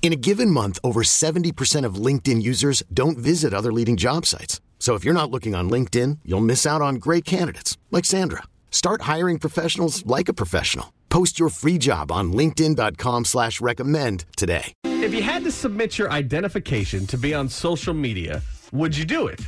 In a given month, over 70% of LinkedIn users don't visit other leading job sites. So if you're not looking on LinkedIn, you'll miss out on great candidates like Sandra. Start hiring professionals like a professional. Post your free job on linkedin.com slash recommend today. If you had to submit your identification to be on social media, would you do it?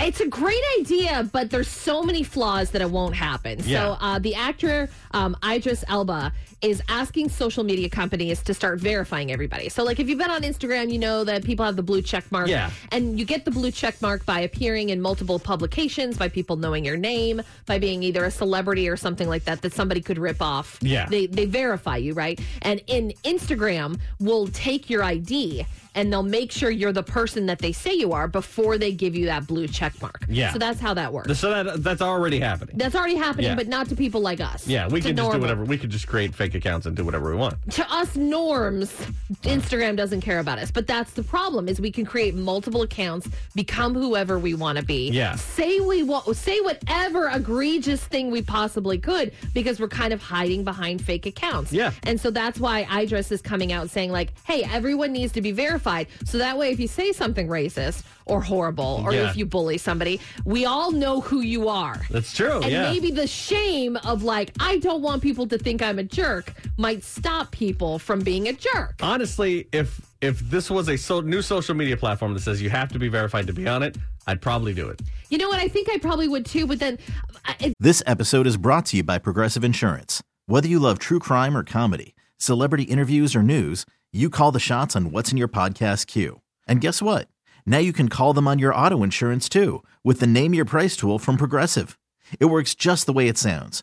It's a great idea, but there's so many flaws that it won't happen. Yeah. So uh, the actor um, Idris Elba is asking social media companies to start verifying everybody. So like if you've been on Instagram, you know that people have the blue check mark. Yeah. And you get the blue check mark by appearing in multiple publications, by people knowing your name, by being either a celebrity or something like that that somebody could rip off. Yeah. They they verify you, right? And in Instagram will take your ID and they'll make sure you're the person that they say you are before they give you that blue check mark. Yeah. So that's how that works. So that that's already happening. That's already happening, Yeah. but not to people like us. Yeah, we can just normal. do whatever. We could just create fake accounts and do whatever we want. To us norms, Instagram doesn't care about us. But that's the problem: is we can create multiple accounts, become whoever we want to be. Yeah. Say we want, say whatever egregious thing we possibly could, because we're kind of hiding behind fake accounts. Yeah. And so that's why Idris is coming out saying like, "Hey, everyone needs to be verified." So that way, if you say something racist or horrible, or Yeah. if you bully somebody, we all know who you are. That's true. And yeah. maybe the shame of like, I don't want people to think I'm a jerk might stop people from being a jerk. Honestly, if if this was a so, new social media platform that says you have to be verified to be on it, I'd probably do it. You know what? I think I probably would too, but then uh, it, This episode is brought to you by Progressive Insurance. Whether you love true crime or comedy, celebrity interviews or news, you call the shots on what's in your podcast queue. And guess what? Now you can call them on your auto insurance too with the Name Your Price tool from Progressive. It works just the way it sounds.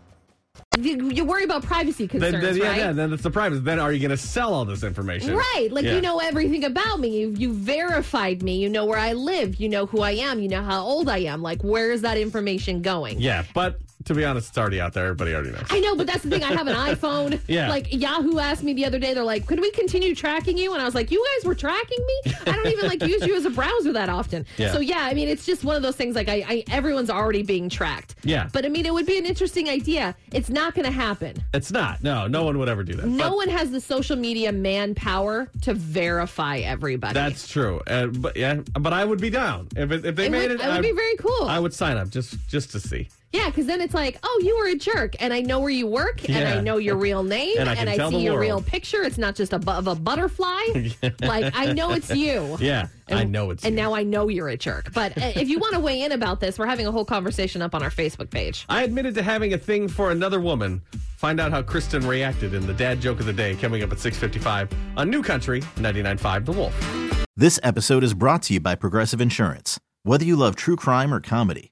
You, you worry about privacy Then, concerns, then, yeah, right? yeah, then it's the privacy. Then are you going to sell all this information? Right, like Yeah. you know everything about me. You you verified me. You know where I live. You know who I am. You know how old I am. Like where is that information going? Yeah, but to be honest, it's already out there. Everybody already knows. I know, but that's the thing. I have an iPhone. Yeah. Like Yahoo asked me the other day, they're like, "Could we continue tracking you?" And I was like, "You guys were tracking me? I don't even like use you as a browser that often." Yeah. So yeah, I mean, it's just one of those things. Like, I, I everyone's already being tracked. Yeah. But I mean, it would be an interesting idea. It's not going to happen. It's not. No, no one would ever do that. No But one has the social media manpower to verify everybody. That's true. Uh, but yeah, but I would be down if it, if they It made would- it. it would I- be very cool. I would sign up just just to see. Yeah, because then it's like, oh, you were a jerk, and I know where you work, and Yeah. I know your real name, And I can tell see the your world. real picture. It's not just a bu- of a butterfly. like I know it's you. Yeah, I know it's. And you. now I know you're a jerk. But uh, if you want to weigh in about this, we're having a whole conversation up on our Facebook page. I admitted to having a thing for another woman Find out how Kristen reacted in the dad joke of the day coming up at 6:55 on New Country 99.5 The Wolf. This episode is brought to you by Progressive Insurance. Whether you love true crime or comedy,